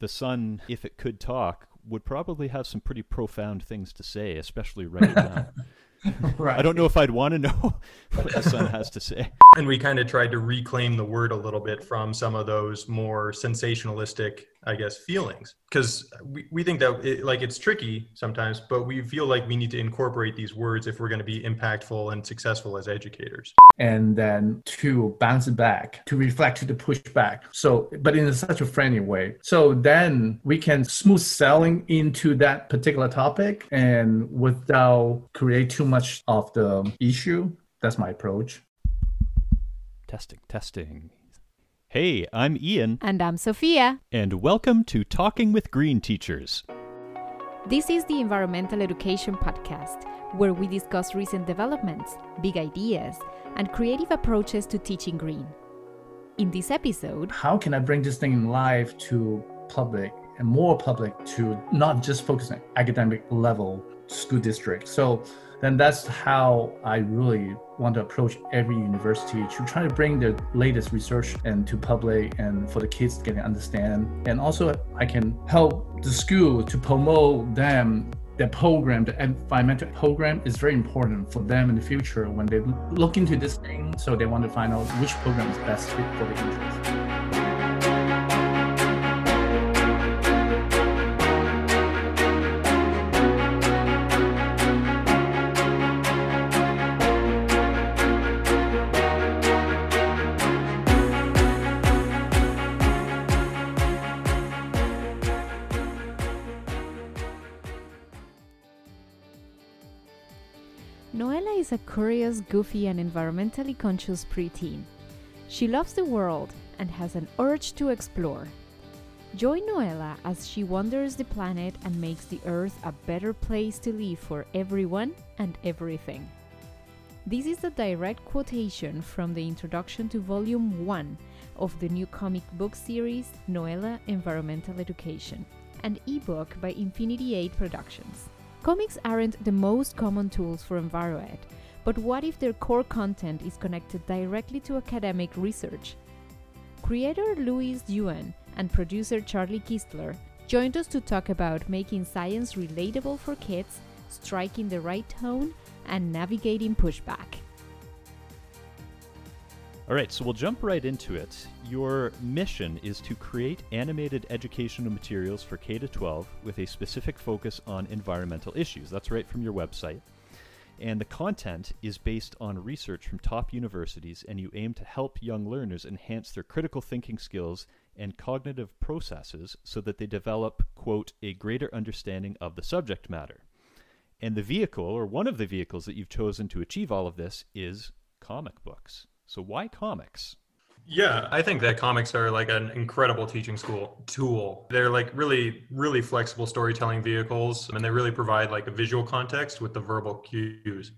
the sun, if it could talk, would probably have some pretty profound things to say, especially right now. right. I don't know if I'd want to know what the sun has to say. And we kind of tried to reclaim the word a little bit from some of those more sensationalistic, I guess, feelings. Because we, we think that it, like it's tricky sometimes, but we feel like we need to incorporate these words if we're going to be impactful and successful as educators. And then to bounce it back, to reflect, to push back. So, but in such a friendly way. So then we can smooth selling into that particular topic and without create too much of the issue. That's my approach. Testing, testing. Hey, I'm Ian. And I'm Sophia. And welcome to Talking with Green Teachers. This is the Environmental Education Podcast, where we discuss recent developments, big ideas, and creative approaches to teaching green. In this episode, how can I bring this thing in life to public and more public to not just focus on academic level school district? So then that's how I really want to approach every university to try to bring the latest research and to public and for the kids to get to understand. And also I can help the school to promote them the program, the environmental program is very important for them in the future when they look into this thing. So they want to find out which program is best fit for the interest. Goofy, and environmentally conscious preteen. She loves the world and has an urge to explore. Join Noella as she wanders the planet and makes the Earth a better place to live for everyone and everything. This is a direct quotation from the introduction to Volume 1 of the new comic book series Noella Environmental Education, an ebook by Infinity 8 Productions. Comics aren't the most common tools for EnviroEd, but what if their core content is connected directly to academic research? Creator Louis Yuan and producer Charlie Kistler joined us to talk about making science relatable for kids, striking the right tone, and navigating pushback. All right, so we'll jump right into it. Your mission is to create animated educational materials for K 12 with a specific focus on environmental issues. That's right from your website. And the content is based on research from top universities, and you aim to help young learners enhance their critical thinking skills and cognitive processes so that they develop, quote, a greater understanding of the subject matter. And the vehicle, or one of the vehicles that you've chosen to achieve all of this, is comic books. So why comics? Yeah, I think that comics are like an incredible teaching school tool. They're like really, really flexible storytelling vehicles, and they really provide like a visual context with the verbal cues.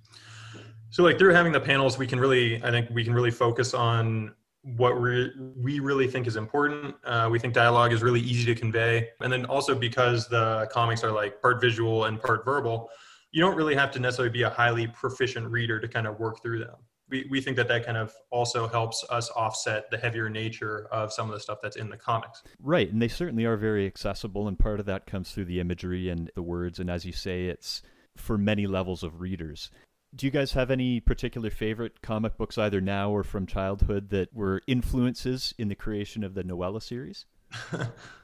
So, like through having the panels, we can really, I think, we can really focus on what we we really think is important. Uh, we think dialogue is really easy to convey, and then also because the comics are like part visual and part verbal, you don't really have to necessarily be a highly proficient reader to kind of work through them we, we think that that kind of also helps us offset the heavier nature of some of the stuff that's in the comics. Right, and they certainly are very accessible, and part of that comes through the imagery and the words, and as you say, it's for many levels of readers. Do you guys have any particular favorite comic books, either now or from childhood, that were influences in the creation of the Noella series? uh,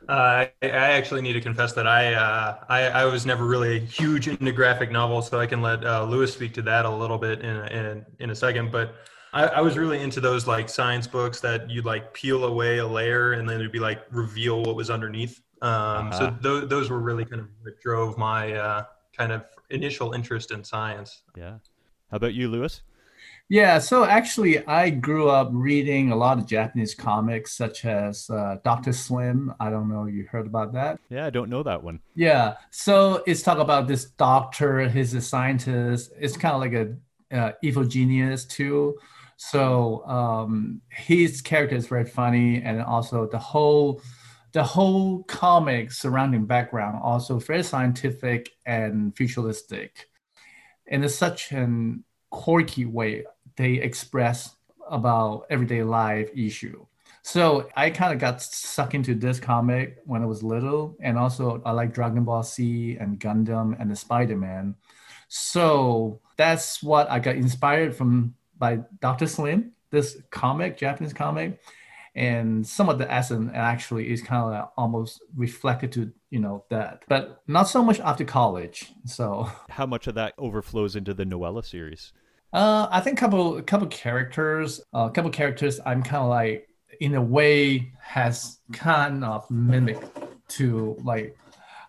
I, I, actually need to confess that I, uh, I, I was never really a huge into graphic novels, so I can let uh, Louis speak to that a little bit in in, in a second. But I, I, was really into those like science books that you'd like peel away a layer and then it'd be like reveal what was underneath. Um, uh-huh. So th- those were really kind of what drove my uh, kind of initial interest in science. Yeah. How about you, Louis? Yeah, so actually, I grew up reading a lot of Japanese comics, such as uh, Doctor Slump. I don't know you heard about that. Yeah, I don't know that one. Yeah, so it's talk about this doctor. He's a scientist. It's kind of like a uh, evil genius too. So um, his character is very funny, and also the whole the whole comic surrounding background also very scientific and futuristic, and it's such an quirky way they express about everyday life issue. So I kind of got sucked into this comic when I was little, and also I like Dragon Ball Z and Gundam and the Spider Man. So that's what I got inspired from by Dr. Slump, this comic, Japanese comic, and some of the essence actually is kind of like almost reflected to you know that, but not so much after college. So how much of that overflows into the Noella series? Uh, I think couple couple characters, a uh, couple characters. I'm kind of like in a way has kind of mimic to like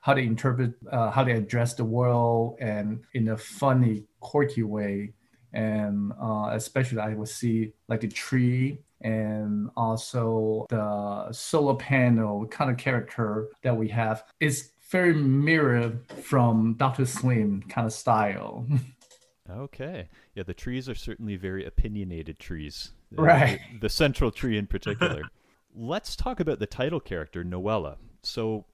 how they interpret, uh, how they address the world, and in a funny, quirky way. And uh, especially, I would see like the tree and also the solar panel kind of character that we have is very mirrored from Doctor Slump kind of style. okay, yeah, the trees are certainly very opinionated trees. Uh, right. The, the central tree in particular. Let's talk about the title character, Noella. So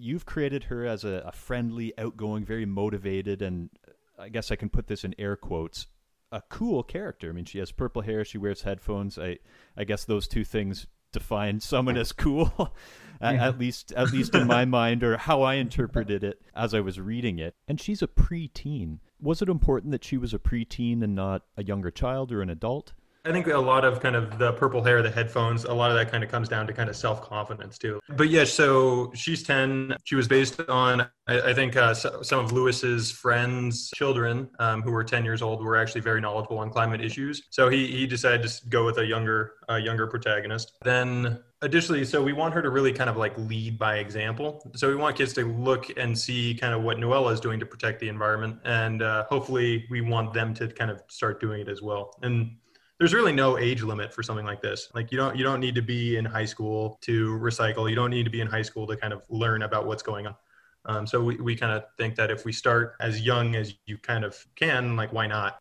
you've created her as a, a, friendly, outgoing, very motivated, and I guess I can put this in air quotes, a cool character. I mean, she has purple hair, she wears headphones. I, I guess those two things define someone as cool, at, yeah. at least, at least in my mind, or how I interpreted it as I was reading it. And she's a preteen. Was it important that she was a preteen and not a younger child or an adult? I think a lot of kind of the purple hair, the headphones, a lot of that kind of comes down to kind of self confidence too. But yeah, so she's 10. She was based on, I, I think, uh, so, some of Lewis's friends' children um, who were 10 years old were actually very knowledgeable on climate issues. So he, he decided to go with a younger, uh, younger protagonist. Then additionally so we want her to really kind of like lead by example so we want kids to look and see kind of what noella is doing to protect the environment and uh, hopefully we want them to kind of start doing it as well and there's really no age limit for something like this. Like you don't you don't need to be in high school to recycle. You don't need to be in high school to kind of learn about what's going on. Um, so we, we kind of think that if we start as young as you kind of can, like why not?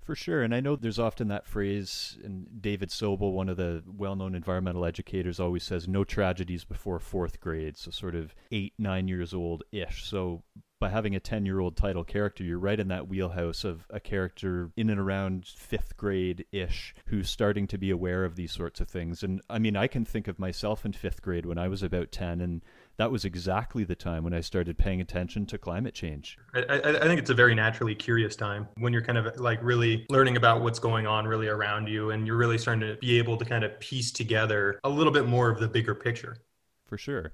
For sure. And I know there's often that phrase, and David Sobel, one of the well known environmental educators, always says, no tragedies before fourth grade. So, sort of eight, nine years old ish. So, by having a 10 year old title character, you're right in that wheelhouse of a character in and around fifth grade ish who's starting to be aware of these sorts of things. And I mean, I can think of myself in fifth grade when I was about 10, and that was exactly the time when I started paying attention to climate change. I, I, I think it's a very naturally curious time when you're kind of like really learning about what's going on really around you, and you're really starting to be able to kind of piece together a little bit more of the bigger picture. For sure.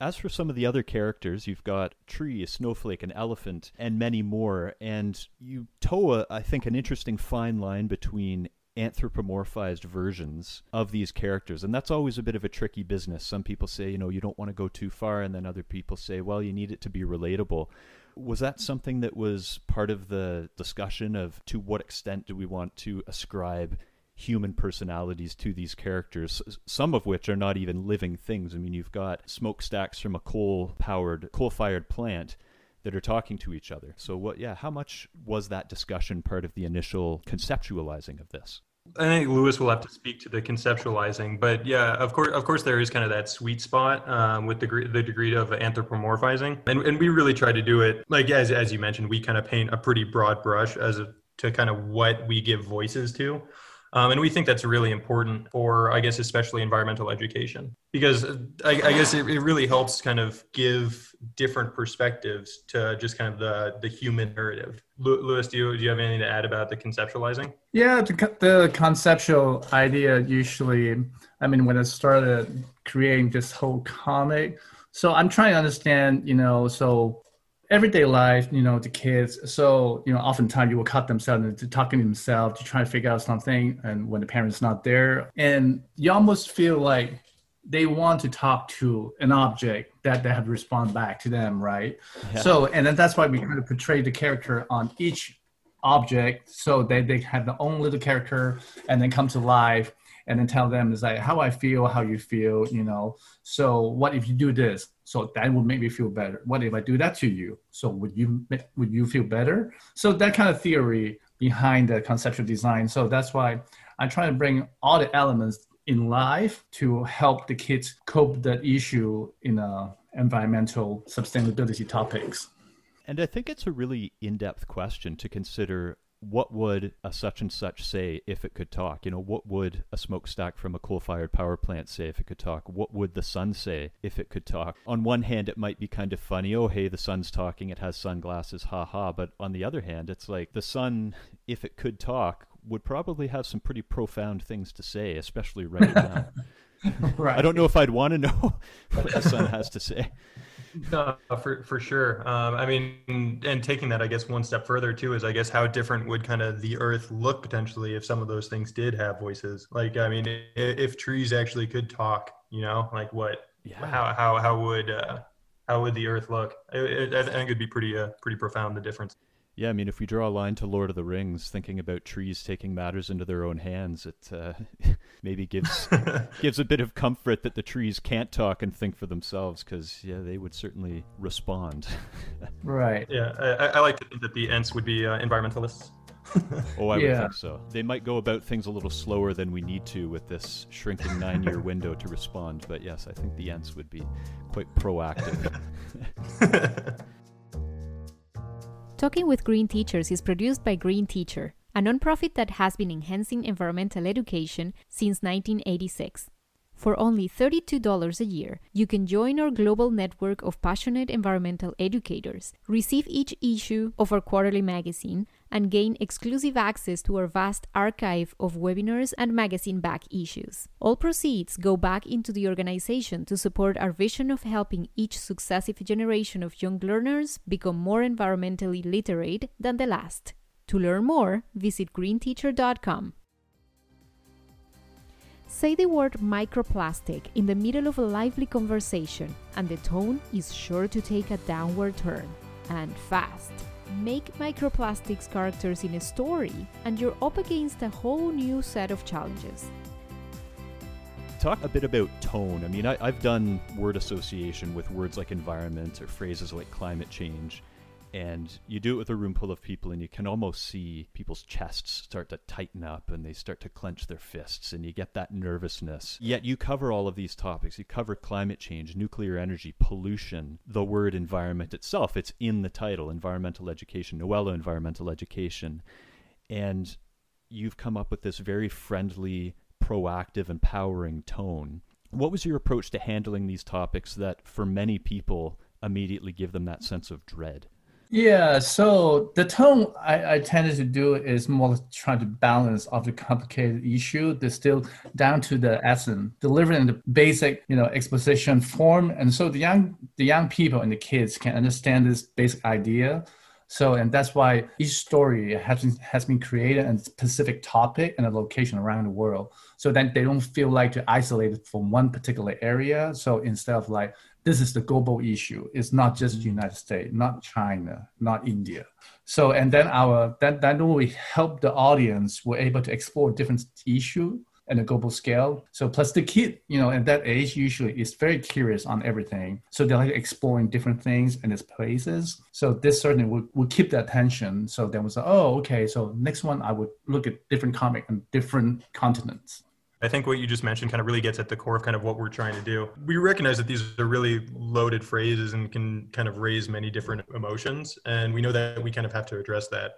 As for some of the other characters, you've got Tree, a snowflake, an elephant, and many more. And you toe, a, I think, an interesting fine line between anthropomorphized versions of these characters. And that's always a bit of a tricky business. Some people say, you know, you don't want to go too far. And then other people say, well, you need it to be relatable. Was that something that was part of the discussion of to what extent do we want to ascribe human personalities to these characters, some of which are not even living things. I mean, you've got smokestacks from a coal powered, coal fired plant that are talking to each other. So, what, yeah, how much was that discussion part of the initial conceptualizing of this? I think Lewis will have to speak to the conceptualizing, but yeah, of course, of course, there is kind of that sweet spot um, with the the degree of anthropomorphizing, and and we really try to do it like as as you mentioned, we kind of paint a pretty broad brush as a, to kind of what we give voices to. Um, and we think that's really important for, I guess, especially environmental education, because I, I guess it, it, really helps kind of give different perspectives to just kind of the, the human narrative. Lewis, do you, do you have anything to add about the conceptualizing? Yeah, the, the conceptual idea usually, I mean, when I started creating this whole comic, so I'm trying to understand, you know, so everyday life, you know, the kids. So, you know, oftentimes you will cut themselves into talking to themselves to try to figure out something. And when the parent's not there, and you almost feel like they want to talk to an object that they have to respond back to them, right? Yeah. So, and then that's why we kind of portray the character on each object so that they have their own little character and then come to life and then tell them is like how I feel, how you feel, you know. So what if you do this? So that would make me feel better. What if I do that to you? So would you would you feel better? So that kind of theory behind the conceptual design. So that's why I try to bring all the elements in life to help the kids cope the issue in a environmental sustainability topics. And I think it's a really in-depth question to consider what would a such and such say if it could talk? You know, what would a smokestack from a coal fired power plant say if it could talk? What would the sun say if it could talk? On one hand, it might be kind of funny. Oh, hey, the sun's talking. It has sunglasses. Ha ha. But on the other hand, it's like the sun, if it could talk, would probably have some pretty profound things to say, especially right now. right. I don't know if I'd want to know what the sun has to say. No, for for sure. Um, I mean, and taking that, I guess, one step further too is, I guess, how different would kind of the Earth look potentially if some of those things did have voices? Like, I mean, if, if trees actually could talk, you know, like what? Yeah. How how how would uh, how would the Earth look? It, it, I think it'd be pretty uh, pretty profound the difference. Yeah, I mean, if we draw a line to Lord of the Rings, thinking about trees taking matters into their own hands, it uh, maybe gives gives a bit of comfort that the trees can't talk and think for themselves, because yeah, they would certainly respond. right. Yeah, I, I like to think that the Ents would be uh, environmentalists. oh, I would think so. They might go about things a little slower than we need to with this shrinking nine-year window to respond, but yes, I think the Ents would be quite proactive. Talking with Green Teachers is produced by Green Teacher, a nonprofit that has been enhancing environmental education since 1986. For only $32 a year, you can join our global network of passionate environmental educators, receive each issue of our quarterly magazine, and gain exclusive access to our vast archive of webinars and magazine back issues. All proceeds go back into the organization to support our vision of helping each successive generation of young learners become more environmentally literate than the last. To learn more, visit greenteacher.com. Say the word microplastic in the middle of a lively conversation, and the tone is sure to take a downward turn. And fast. Make microplastics characters in a story, and you're up against a whole new set of challenges. Talk a bit about tone. I mean, I, I've done word association with words like environment or phrases like climate change, and you do it with a room full of people, and you can almost see people's chests start to tighten up and they start to clench their fists, and you get that nervousness. Yet you cover all of these topics. You cover climate change, nuclear energy, pollution, the word environment itself. It's in the title environmental education, Noella environmental education. And you've come up with this very friendly, proactive, empowering tone. What was your approach to handling these topics that, for many people, immediately give them that sense of dread? Yeah, so the tone I, I tended to do is more trying to balance of the complicated issue, distill down to the essence, delivering the basic, you know, exposition form, and so the young the young people and the kids can understand this basic idea. So, and that's why each story has been, has been created on a specific topic and a location around the world. So then they don't feel like to isolate it from one particular area. So instead of like, this is the global issue. It's not just the United States, not China, not India. So and then our then when we help the audience, we're able to explore different issue and a global scale. So plus the kid, you know, at that age usually is very curious on everything. So they're like exploring different things and its places. So this certainly would, would keep the attention. So then we say, oh, okay. So next one I would look at different comic and different continents. I think what you just mentioned kind of really gets at the core of kind of what we're trying to do. We recognize that these are really loaded phrases and can kind of raise many different emotions. And we know that we kind of have to address that.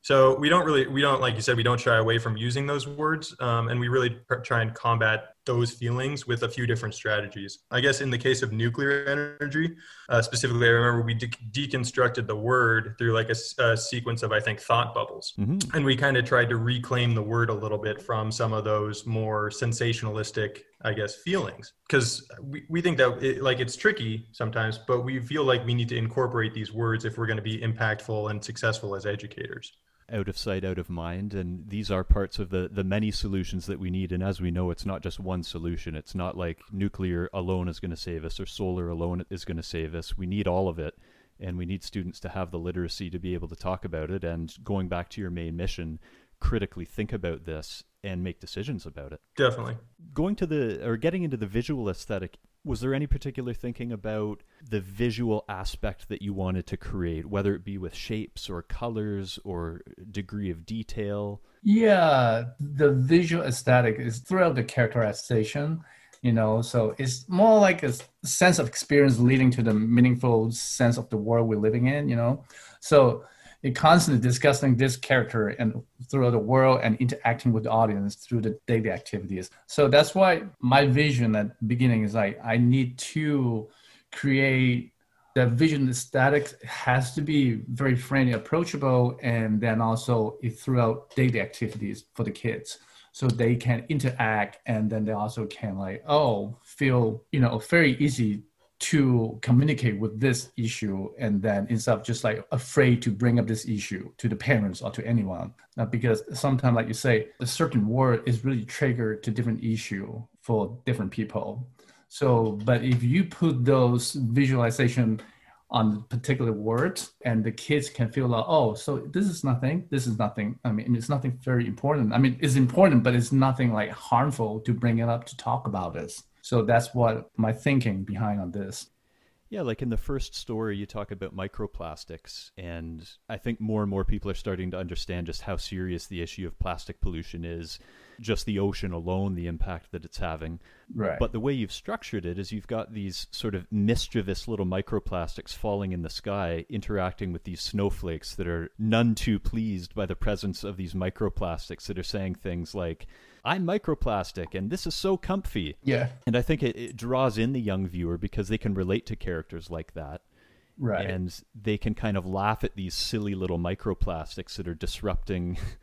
So we don't really, we don't, like you said, we don't shy away from using those words. Um, and we really try and combat those feelings with a few different strategies. I guess in the case of nuclear energy, uh, specifically, I remember we de- deconstructed the word through like a sequence of, I think, thought bubbles. Mm-hmm. And we kind of tried to reclaim the word a little bit from some of those more sensationalistic, I guess, feelings. Because we, we think that it, like it's tricky sometimes, but we feel like we need to incorporate these words if we're going to be impactful and successful as educators. Out of sight, out of mind. And these are parts of the, the many solutions that we need. And as we know, it's not just one solution. It's not like nuclear alone is going to save us or solar alone is going to save us. We need all of it. And we need students to have the literacy to be able to talk about it. And going back to your main mission, critically think about this and make decisions about it. Definitely. Going to the, or getting into the visual aesthetic, was there any particular thinking about the visual aspect that you wanted to create, whether it be with shapes or colors or degree of detail? Yeah, the visual aesthetic is throughout the characterization, you know, so it's more like a sense of experience leading to the meaningful sense of the world we're living in, you know. So it constantly discussing this character and throughout the world and interacting with the audience through the daily activities. So that's why my vision at the beginning is like I need to create the vision aesthetic has to be very friendly, approachable, and then also throughout daily activities for the kids so they can interact and then they also can like oh feel you know very easy to communicate with this issue and then instead of just like afraid to bring up this issue to the parents or to anyone. Because sometimes like you say a certain word is really triggered to different issue for different people. So but if you put those visualization on particular words and the kids can feel like oh so this is nothing this is nothing. I mean it's nothing very important. I mean it's important but it's nothing like harmful to bring it up to talk about this so that's what my thinking behind on this. Yeah, like in the first story, you talk about microplastics, and I think more and more people are starting to understand just how serious the issue of plastic pollution is just the ocean alone, the impact that it's having. Right. But the way you've structured it is you've got these sort of mischievous little microplastics falling in the sky, interacting with these snowflakes that are none too pleased by the presence of these microplastics that are saying things like, I'm microplastic and this is so comfy. Yeah. And I think it, it draws in the young viewer because they can relate to characters like that. Right. And they can kind of laugh at these silly little microplastics that are disrupting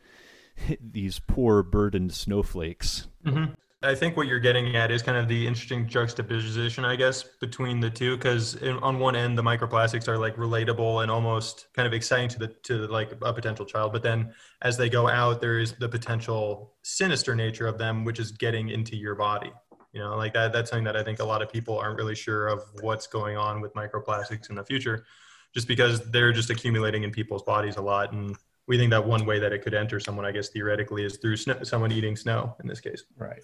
these poor burdened snowflakes. Mm-hmm. I think what you're getting at is kind of the interesting juxtaposition, I guess, between the two. Because on one end, the microplastics are like relatable and almost kind of exciting to the to like a potential child, but then as they go out, there is the potential sinister nature of them, which is getting into your body. You know, like that. That's something that I think a lot of people aren't really sure of what's going on with microplastics in the future, just because they're just accumulating in people's bodies a lot and we think that one way that it could enter someone, I guess theoretically, is through snow, someone eating snow in this case. Right.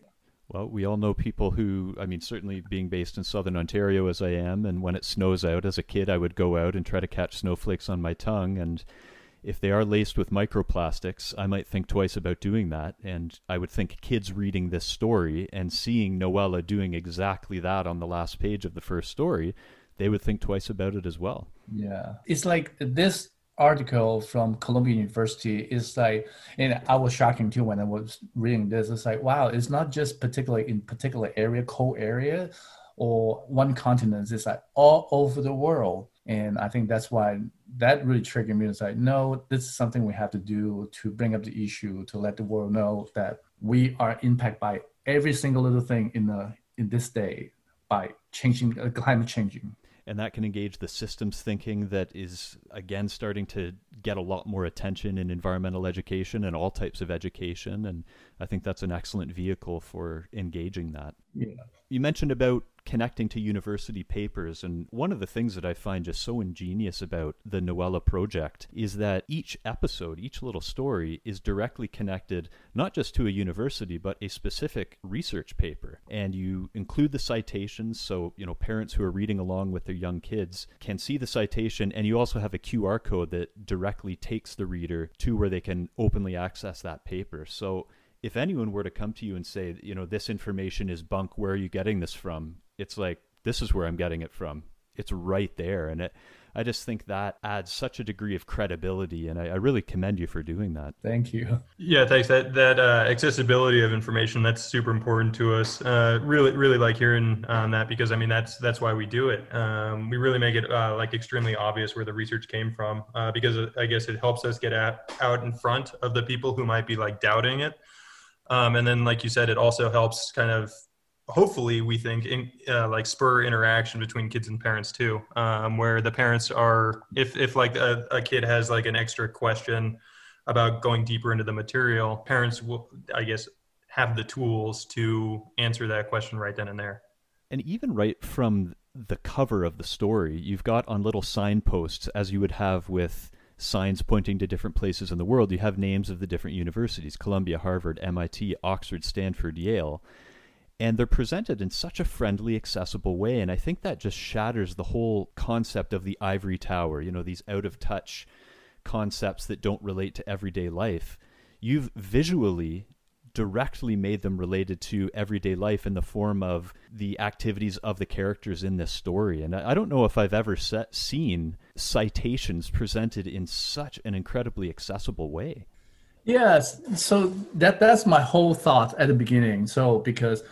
Well, we all know people who, I mean, certainly being based in southern Ontario as I am, and when it snows out as a kid, I would go out and try to catch snowflakes on my tongue. And if they are laced with microplastics, I might think twice about doing that. And I would think kids reading this story and seeing Noella doing exactly that on the last page of the first story, they would think twice about it as well. Yeah. It's like this article from Columbia University is like, and I was shocking too when I was reading this. It's like, wow, it's not just particularly in particular area, cold area, or one continent. It's like all over the world. And I think that's why that really triggered me. It's like, no, this is something we have to do to bring up the issue to let the world know that we are impacted by every single little thing in the in this day by changing uh, climate changing and that can engage the systems thinking that is again starting to get a lot more attention in environmental education and all types of education and i think that's an excellent vehicle for engaging that. Yeah. You mentioned about connecting to university papers. And one of the things that I find just so ingenious about the Noella project is that each episode, each little story is directly connected not just to a university, but a specific research paper. And you include the citations so, you know, parents who are reading along with their young kids can see the citation. And you also have a QR code that directly takes the reader to where they can openly access that paper. So if anyone were to come to you and say, you know, this information is bunk, where are you getting this from? It's like, this is where I'm getting it from. It's right there. And it, I just think that adds such a degree of credibility, and I, I, really commend you for doing that. Thank you. Yeah, thanks. That that uh, accessibility of information that's super important to us. Uh, really, really like hearing on that because I mean that's that's why we do it. Um, we really make it uh, like extremely obvious where the research came from uh, because I guess it helps us get at, out in front of the people who might be like doubting it um, and then, like you said, it also helps kind of hopefully we think in, uh, like spur interaction between kids and parents too um, where the parents are if if like a, a, kid has like an extra question about going deeper into the material parents will i guess have the tools to answer that question right then and there and even right from the cover of the story you've got on little signposts as you would have with signs pointing to different places in the world, you have names of the different universities Columbia, Harvard, MIT, Oxford, Stanford, Yale. And they're presented in such a friendly, accessible way. And I think that just shatters the whole concept of the ivory tower, you know, these out of touch concepts that don't relate to everyday life. You've visually directly made them related to everyday life in the form of the activities of the characters in this story. And I, don't know if I've ever set, seen citations presented in such an incredibly accessible way. Yes, so that that's my whole thought at the beginning. So because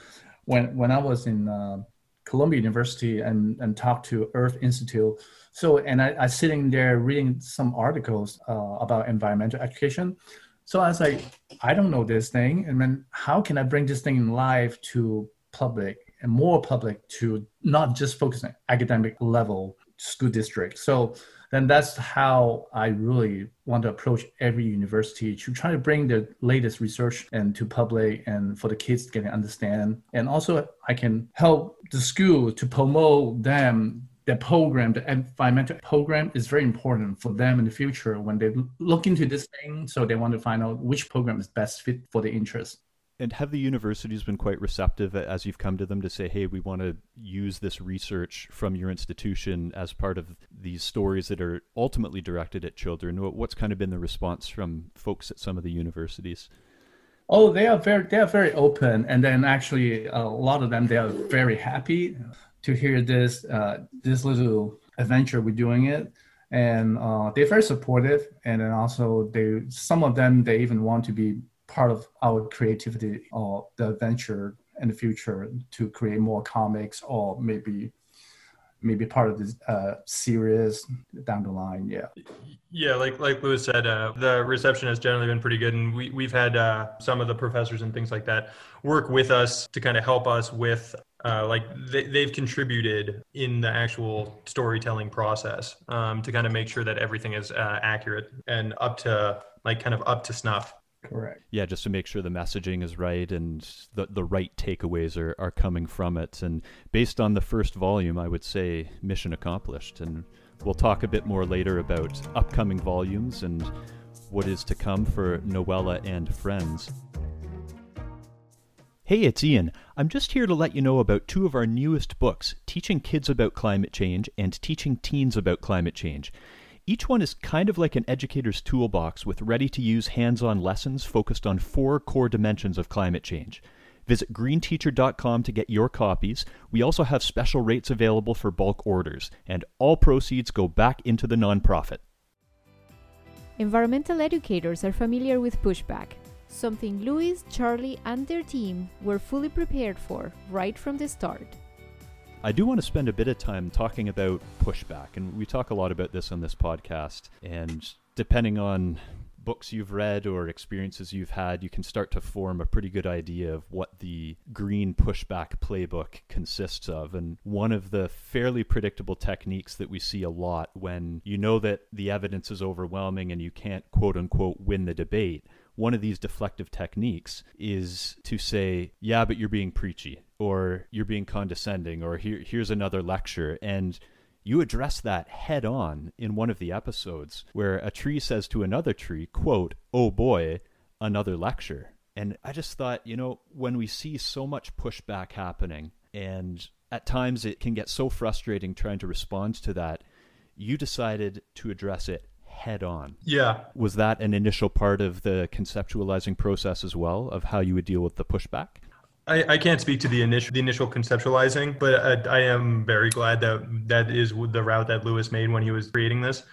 when when I was in uh, Columbia University and and talked to Earth Institute, so and I, I sitting there reading some articles uh, about environmental education. So I was like, I don't know this thing, and then how can I bring this thing in live to public and more public to not just focus on academic level school district. So then that's how I really want to approach every university to try to bring the latest research and to public and for the kids to get understand. And also I can help the school to promote them the program, the environmental program is very important for them in the future when they look into this thing. So they want to find out which program is best fit for the interest. And have the universities been quite receptive as you've come to them to say, hey, we want to use this research from your institution as part of these stories that are ultimately directed at children? What's kind of been the response from folks at some of the universities? Oh, they are very they are very open, and then actually a lot of them they are very happy to hear this uh, this little adventure we're doing it, and uh, they're very supportive, and then also they some of them they even want to be part of our creativity or the adventure in the future to create more comics or maybe maybe part of this uh, series down the line. Yeah. Yeah, like like Lewis said, uh, the reception has generally been pretty good, and we we've had uh, some of the professors and things like that work with us to kind of help us with. Uh, like they, they've contributed in the actual storytelling process um, to kind of make sure that everything is uh, accurate and up to like kind of up to snuff. Correct. Yeah, just to make sure the messaging is right and the the right takeaways are, are coming from it. And based on the first volume, I would say mission accomplished. And we'll talk a bit more later about upcoming volumes and what is to come for Noella and friends. Hey, it's Ian. I'm just here to let you know about two of our newest books, Teaching Kids About Climate Change and Teaching Teens About Climate Change. Each one is kind of like an educator's toolbox with ready to use hands on lessons focused on four core dimensions of climate change. Visit greenteacher.com to get your copies. We also have special rates available for bulk orders, and all proceeds go back into the nonprofit. Environmental educators are familiar with pushback, something Louis, Charlie, and their team were fully prepared for right from the start. I do want to spend a bit of time talking about pushback, and we talk a lot about this on this podcast. And depending on books you've read or experiences you've had, you can start to form a pretty good idea of what the green pushback playbook consists of. And one of the fairly predictable techniques that we see a lot when you know that the evidence is overwhelming and you can't quote unquote win the debate one of these deflective techniques is to say, yeah, but you're being preachy, or you're being condescending, or Here, here's another lecture. And you address that head on in one of the episodes where a tree says to another tree, quote, oh boy, another lecture. And I just thought, you know, when we see so much pushback happening, and at times it can get so frustrating trying to respond to that, you decided to address it head on. Yeah. Was that an initial part of the conceptualizing process as well of how you would deal with the pushback? I, I can't speak to the initial the initial conceptualizing, but I, I am very glad that that is the route that Lewis made when he was creating this.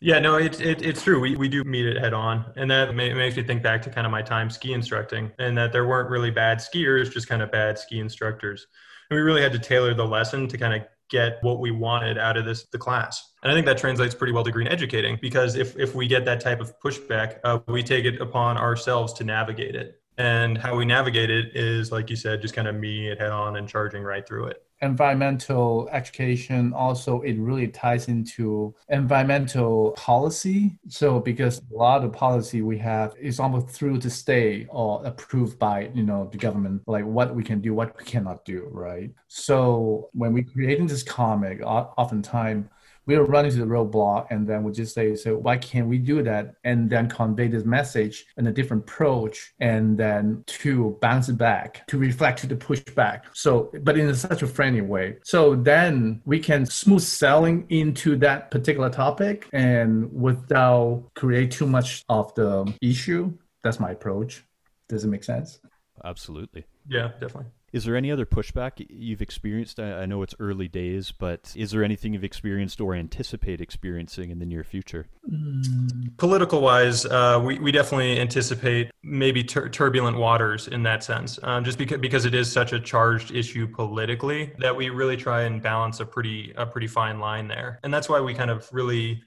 Yeah, no, it's it, it's true. We, we do meet it head on, and that may, makes me think back to kind of my time ski instructing, and that there weren't really bad skiers, just kind of bad ski instructors. And we really had to tailor the lesson to kind of get what we wanted out of this the class. And I think that translates pretty well to green educating because if if we get that type of pushback, uh, we take it upon ourselves to navigate it. And how we navigate it is, like you said, just kind of meeting it head on and charging right through it. Environmental education also it really ties into environmental policy. So because a lot of policy we have is almost through to stay or approved by you know the government like what we can do what we cannot do right? So when we're creating this comic oftentimes we will run into the roadblock and then we just say, so why can't we do that? And then convey this message in a different approach and then to bounce it back, to reflect to the pushback. So, but in such a friendly way. So then we can smooth selling into that particular topic and without create too much of the issue. That's my approach. Does it make sense? Absolutely. Yeah, definitely. Is there any other pushback you've experienced? I, know it's early days, but is there anything you've experienced or anticipate experiencing in the near future? Mm. Political wise, uh, we, we definitely anticipate maybe tur- turbulent waters in that sense, um, just because, because it is such a charged issue politically that we really try and balance a pretty, a pretty fine line there. And that's why we kind of really,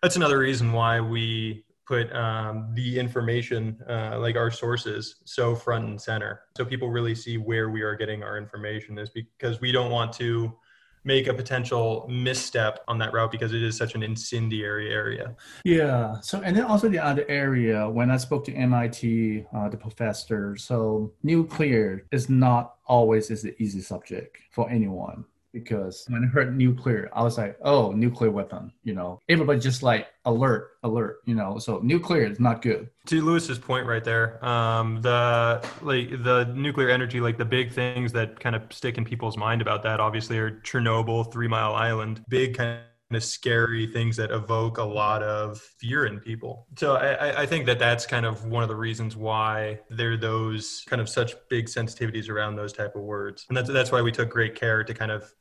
that's another reason why we put um, the information, uh, like our sources, so front and center. So people really see where we are getting our information is because we don't want to make a potential misstep on that route because it is such an incendiary area. Yeah. So, and then also the other area, when I spoke to MIT, uh, the professor, so nuclear is not always is the easy subject for anyone because when I heard nuclear, I was like, oh, nuclear weapon, you know, everybody just like alert, alert, you know, so nuclear is not good. To Lewis's point right there, um, the like the nuclear energy, like the big things that kind of stick in people's mind about that obviously are Chernobyl, Three Mile Island, big kind of scary things that evoke a lot of fear in people. So I, I, think that that's kind of one of the reasons why there are those kind of such big sensitivities around those type of words, and that's that's why we took great care to kind of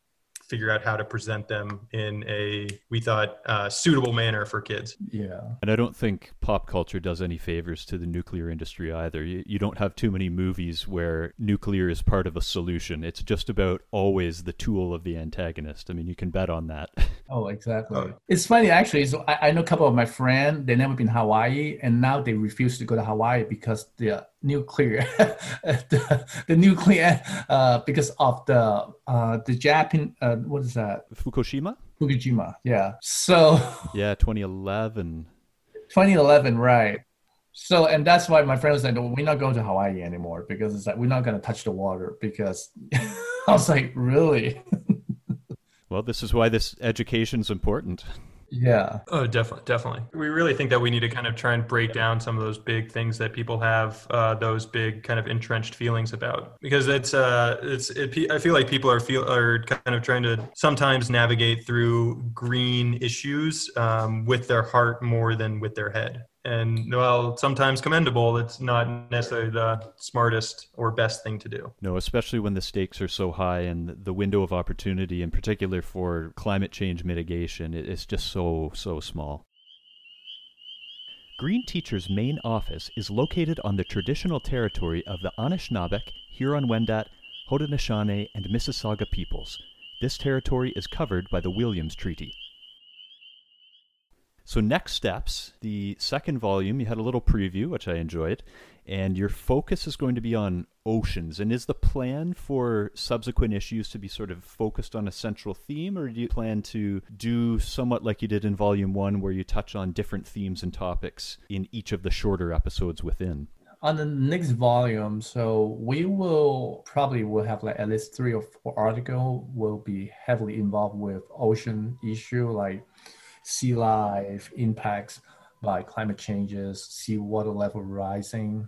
figure out how to present them in a we thought uh, suitable manner for kids. Yeah. And i don't think pop culture does any favors to the nuclear industry either. You, you don't have too many movies where nuclear is part of a solution. It's just about always the tool of the antagonist. I mean you can bet on that. Oh exactly. Oh. it's funny actually. So I, I know a couple of my friends they never been hawaii and now they refuse to go to hawaii because the nuclear the, the, nuclear uh, because of the uh, the Japan uh, what is that? Fukushima? Fukushima yeah. So yeah 2011 2011 right. So and that's why my friend was like we're not going to Hawaii anymore because it's like we're not going to touch the water because I was like really? Well this is why this education is important yeah. Oh, definitely, definitely. We really think that we need to kind of try and break down some of those big things that people have, uh, those big kind of entrenched feelings about, because it's, uh, it's, it, I feel like people are feel are kind of trying to sometimes navigate through green issues um, with their heart more than with their head and well sometimes commendable it's not necessarily the smartest or best thing to do no especially when the stakes are so high and the window of opportunity in particular for climate change mitigation is just so so small Green Teacher's main office is located on the traditional territory of the Anishinaabeg, Huron-Wendat, Haudenosaunee, and Mississauga peoples. This territory is covered by the Williams Treaty. So, next steps, the second volume, you had a little preview, which I enjoyed, and your focus is going to be on oceans. And is the plan for subsequent issues to be sort of focused on a central theme, or do you plan to do somewhat like you did in volume one, where you touch on different themes and topics in each of the shorter episodes within? on the next volume so we will probably will have like at least three or four article will be heavily involved with ocean issue like sea life impacts by climate changes, sea water level rising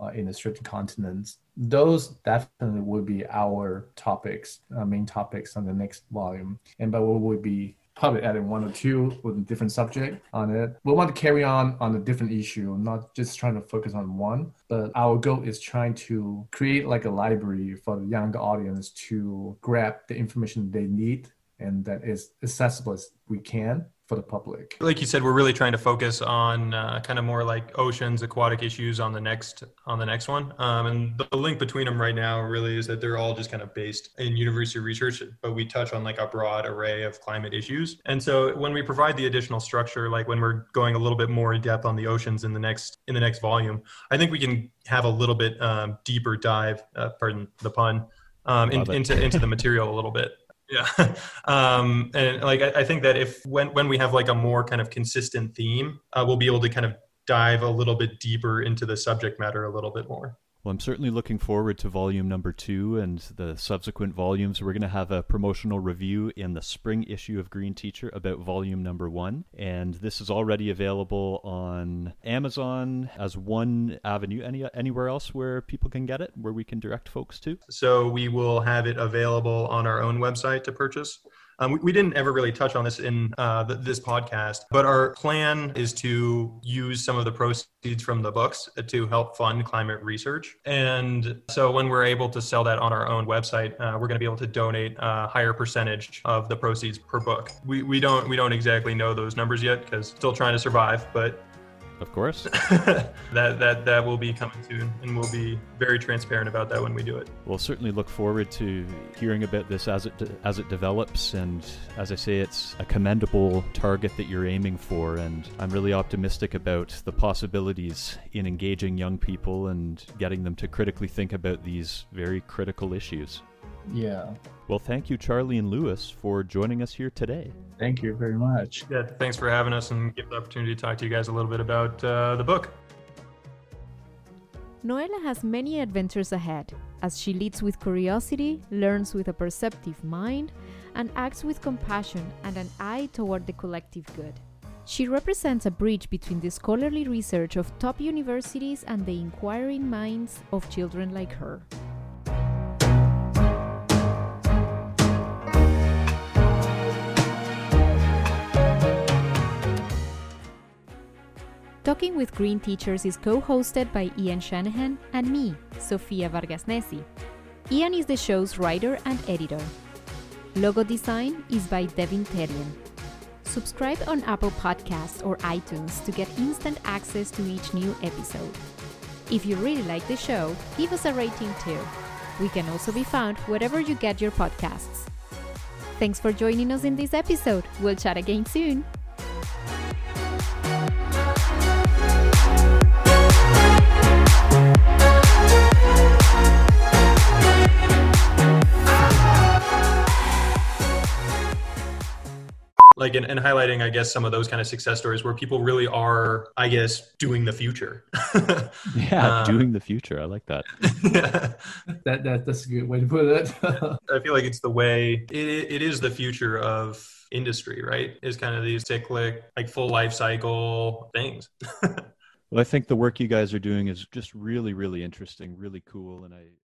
uh, in the certain continents. Those definitely would be our topics, uh, main topics on the next volume. And but we would be probably adding one or two with a different subject on it. We want to carry on on a different issue, not just trying to focus on one. But our goal is trying to create like a library for the younger audience to grab the information they need and that is accessible as we can for the public. Like you said, we're really trying to focus on uh, kind of more like oceans, aquatic issues on the next on the next one. Um, and the link between them right now really is that they're all just kind of based in university research, but we touch on like a broad array of climate issues. And so when we provide the additional structure, like when we're going a little bit more in depth on the oceans in the next in the next volume, I think we can have a little bit um, deeper dive. Uh, pardon the pun. Um, in, into into the material a little bit. Yeah. Um, and like, I, I, think that if, when, when we have like a more kind of consistent theme, uh, we'll be able to kind of dive a little bit deeper into the subject matter a little bit more. Well, I'm certainly looking forward to volume number two and the subsequent volumes. We're going to have a promotional review in the spring issue of Green Teacher about volume number one. And this is already available on Amazon as one avenue. Any Anywhere else where people can get it, where we can direct folks to? So we will have it available on our own website to purchase. Um, we, we, didn't ever really touch on this in uh, the, this podcast, but our plan is to use some of the proceeds from the books to help fund climate research. And so when we're able to sell that on our own website, uh, we're going to be able to donate a higher percentage of the proceeds per book. We, we don't we don't exactly know those numbers yet because still trying to survive, but of course. that that that will be coming soon, and we'll be very transparent about that when we do it. We'll certainly look forward to hearing about this as it de- as it develops. And as I say, it's a commendable target that you're aiming for, and I'm really optimistic about the possibilities in engaging young people and getting them to critically think about these very critical issues. Yeah. Well, thank you, Charlie and Lewis, for joining us here today. Thank you very much. Yeah, thanks for having us and give the opportunity to talk to you guys a little bit about uh, the book. Noela has many adventures ahead as she leads with curiosity, learns with a perceptive mind, and acts with compassion and an eye toward the collective good. She represents a bridge between the scholarly research of top universities and the inquiring minds of children like her. Talking with Green Teachers is co hosted by Ian Shanahan and me, Sofia Vargas Nesi. Ian is the show's writer and editor. Logo design is by Devin Terian. Subscribe on Apple Podcasts or iTunes to get instant access to each new episode. If you really like the show, give us a rating too. We can also be found wherever you get your podcasts. Thanks for joining us in this episode. We'll chat again soon. Like and, and highlighting i guess some of those kind of success stories where people really are i guess doing the future. Yeah uh, doing the future. I like that. Yeah. that, that that's a good way to put it. I feel like it's the way it, it is the future of industry right? Is kind of these cyclic like full life cycle things. Well i think the work you guys are doing is just really really interesting really cool and i